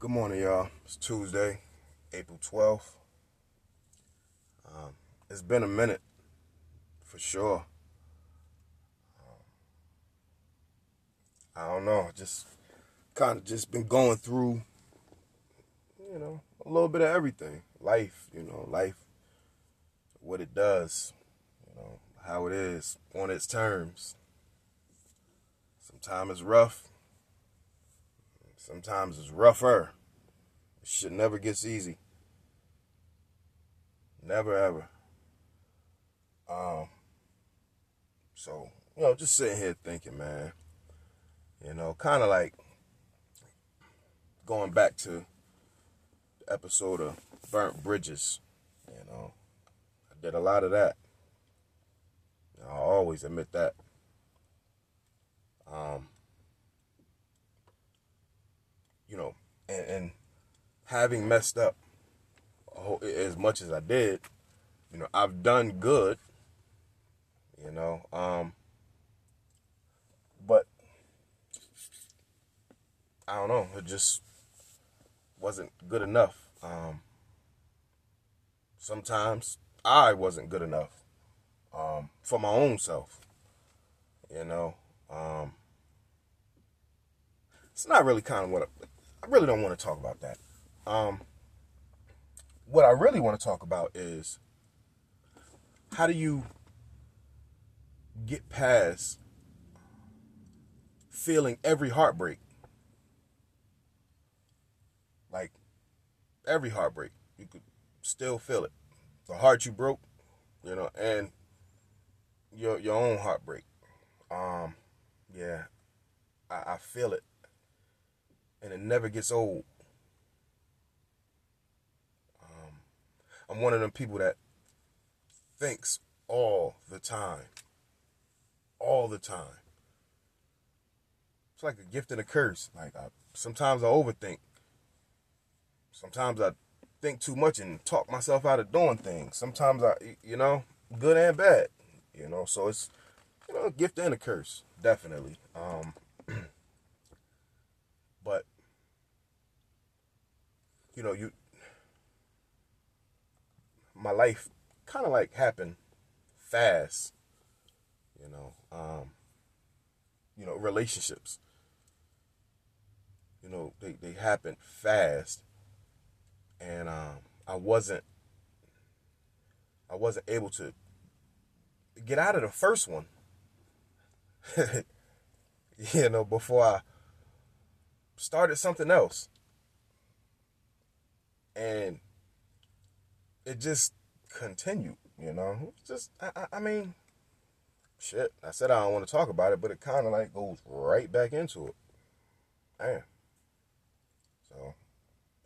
Good morning, y'all. It's Tuesday, April 12th. Um, it's been a minute, for sure. Um, I don't know, just kind of just been going through, you know, a little bit of everything. Life, you know, life, what it does, you know, how it is on its terms. Sometimes it's rough, Sometimes it's rougher. Shit never gets easy. Never ever. Um. So you know, just sitting here thinking, man. You know, kind of like going back to the episode of Burnt Bridges. You know, I did a lot of that. I always admit that. Um, you know, and, and having messed up as much as I did, you know, I've done good, you know, um, but I don't know, it just wasn't good enough. Um, sometimes I wasn't good enough um, for my own self, you know. Um, it's not really kind of what I, I really don't want to talk about that. Um, what I really want to talk about is how do you get past feeling every heartbreak? Like every heartbreak, you could still feel it. The heart you broke, you know, and your your own heartbreak. Um, yeah, I, I feel it and it never gets old. Um, I'm one of them people that thinks all the time. All the time. It's like a gift and a curse. Like I, sometimes I overthink. Sometimes I think too much and talk myself out of doing things. Sometimes I, you know, good and bad. You know, so it's you know, a gift and a curse, definitely. Um, but you know, you my life kind of like happened fast. You know, um, you know, relationships. You know, they they happened fast, and um, I wasn't I wasn't able to get out of the first one. you know, before I started something else. And it just continued, you know. Just, I, I mean, shit. I said I don't want to talk about it, but it kind of like goes right back into it. Man. So,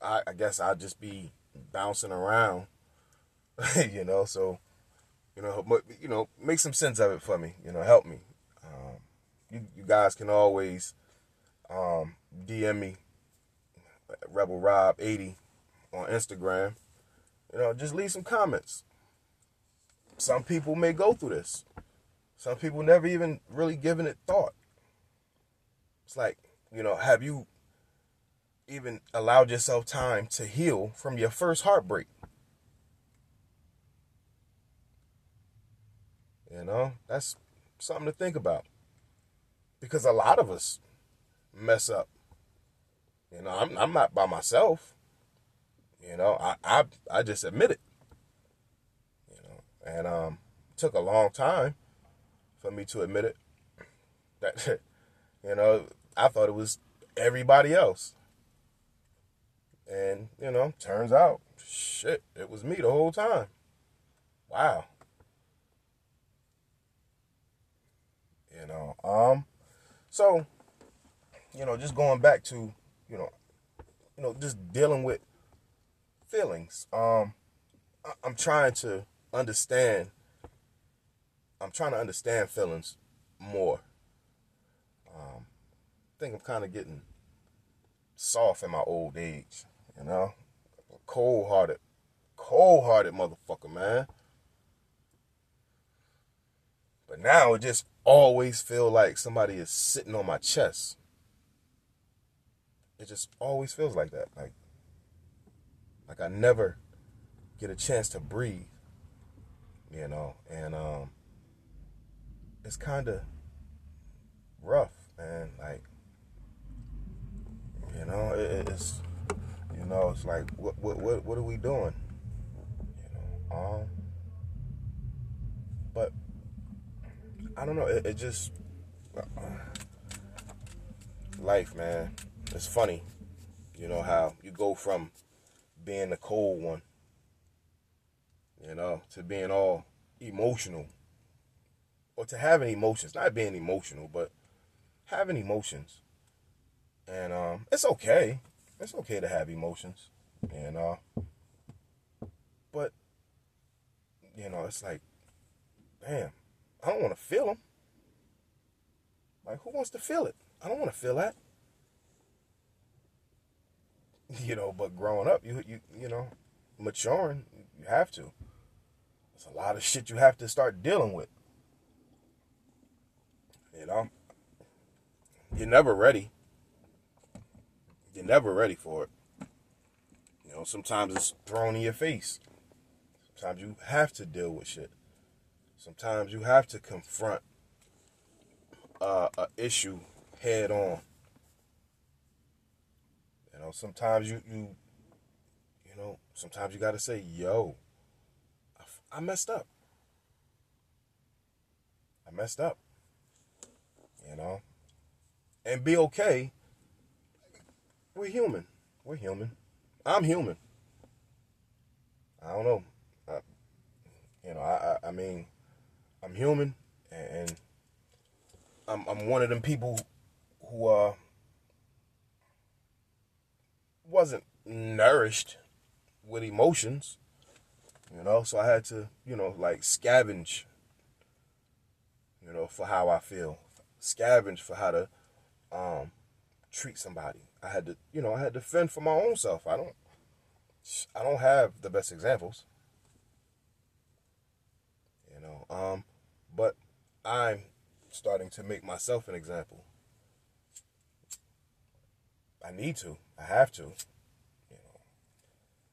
I, I guess I'll just be bouncing around, you know. So, you know, you know, make some sense of it for me. You know, help me. Um, you, you guys can always um, DM me, Rebel Rob eighty on Instagram. You know, just leave some comments. Some people may go through this. Some people never even really given it thought. It's like, you know, have you even allowed yourself time to heal from your first heartbreak? You know, that's something to think about. Because a lot of us mess up. You know, I'm I'm not by myself. You know, I I I just admit it. You know, and um, took a long time for me to admit it. That you know, I thought it was everybody else. And, you know, turns out, shit, it was me the whole time. Wow. You know, um, so, you know, just going back to, you know, you know, just dealing with feelings. Um, I, I'm trying to understand. I'm trying to understand feelings more. Um, I think I'm kind of getting soft in my old age. You know, cold hearted, cold hearted motherfucker, man. But now it just always feel like somebody is sitting on my chest. it just always feels like that. Like like I never get a chance to breathe. You know, and um it's kind of rough, man. Like you know, it, it's you know, it's like what what what what are we doing? You know, um but I don't know, it, it just life, man. It's funny, you know how you go from being the cold one, you know, to being all emotional, or to having emotions, not being emotional, but having emotions, and um, it's okay. It's okay to have emotions, and know, but you know, it's like, damn, I don't want to feel them. Like, who wants to feel it? I don't want to feel that. You know, but growing up, you you you know, maturing, you have to. It's a lot of shit you have to start dealing with. You know, you're never ready. You're never ready for it. You know, sometimes it's thrown in your face. Sometimes you have to deal with shit. Sometimes you have to confront uh, a issue head on. You know, sometimes you you you know, sometimes you got to say, "Yo, I, messed up. I messed up." You know, and be okay. We're human. We're human. I'm human. I don't know. I, you know, I, I I mean, I'm human, and I'm I'm one of them people who uh wasn't nourished with emotions, you know, so I had to, you know, like scavenge, you know, for how I feel, scavenge for how to um treat somebody. I had to, you know, I had to fend for my own self. I don't I don't have the best examples. You know, um but I'm starting to make myself an example. I need to. I have to. You know,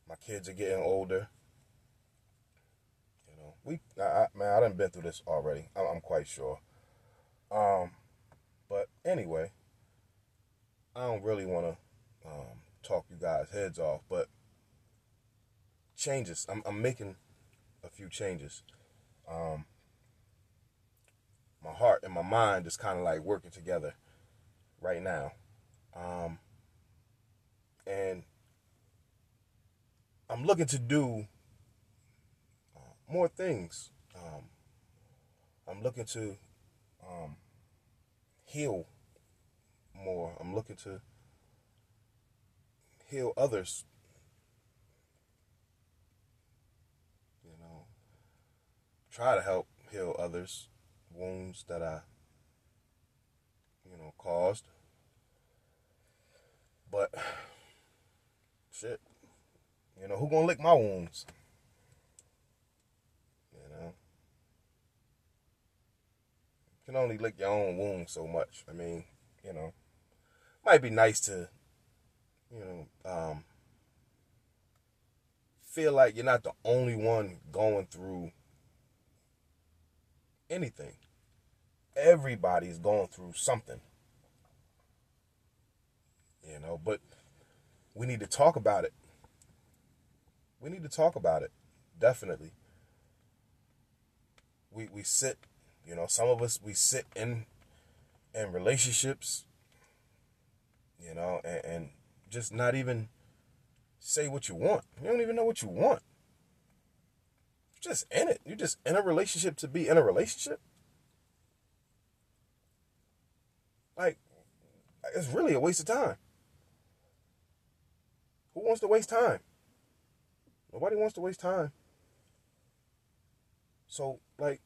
my kids are getting older. You know, we, I, I, man, I done been through this already. I'm, I'm quite sure. Um, but anyway, I don't really want to um, talk you guys' heads off, but changes. I'm, I'm making a few changes. Um, my heart and my mind is kind of like working together right now. Um, and I'm looking to do uh, more things. Um, I'm looking to um, heal more. I'm looking to heal others. You know, try to help heal others wounds that I, you know, caused. But shit, you know, who gonna lick my wounds? You know, you can only lick your own wounds so much. I mean, you know, might be nice to, you know, um, feel like you're not the only one going through anything everybody's going through something. You know, but we need to talk about it. We need to talk about it. Definitely. We we sit, you know, some of us we sit in in relationships, you know, and, and just not even say what you want. You don't even know what you want. You're just in it. You're just in a relationship to be in a relationship. Like, it's really a waste of time. Who wants to waste time? Nobody wants to waste time. So, like,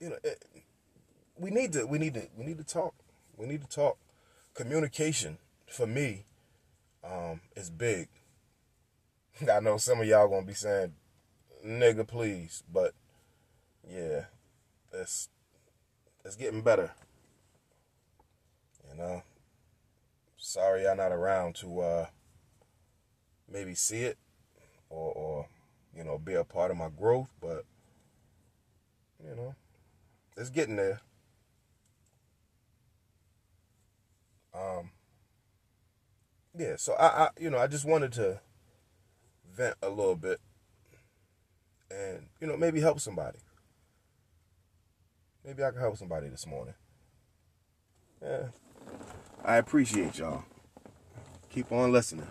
you know, it, we need to, we need to, we need to talk. We need to talk. Communication for me um, is big. I know some of y'all gonna be saying, "Nigga, please," but yeah, it's it's getting better. You know, sorry y'all not around to uh, maybe see it or, or you know be a part of my growth, but you know it's getting there. Um, yeah, so I, I, you know, I just wanted to vent a little bit, and you know, maybe help somebody. Maybe I can help somebody this morning. Yeah, I appreciate y'all. Keep on listening.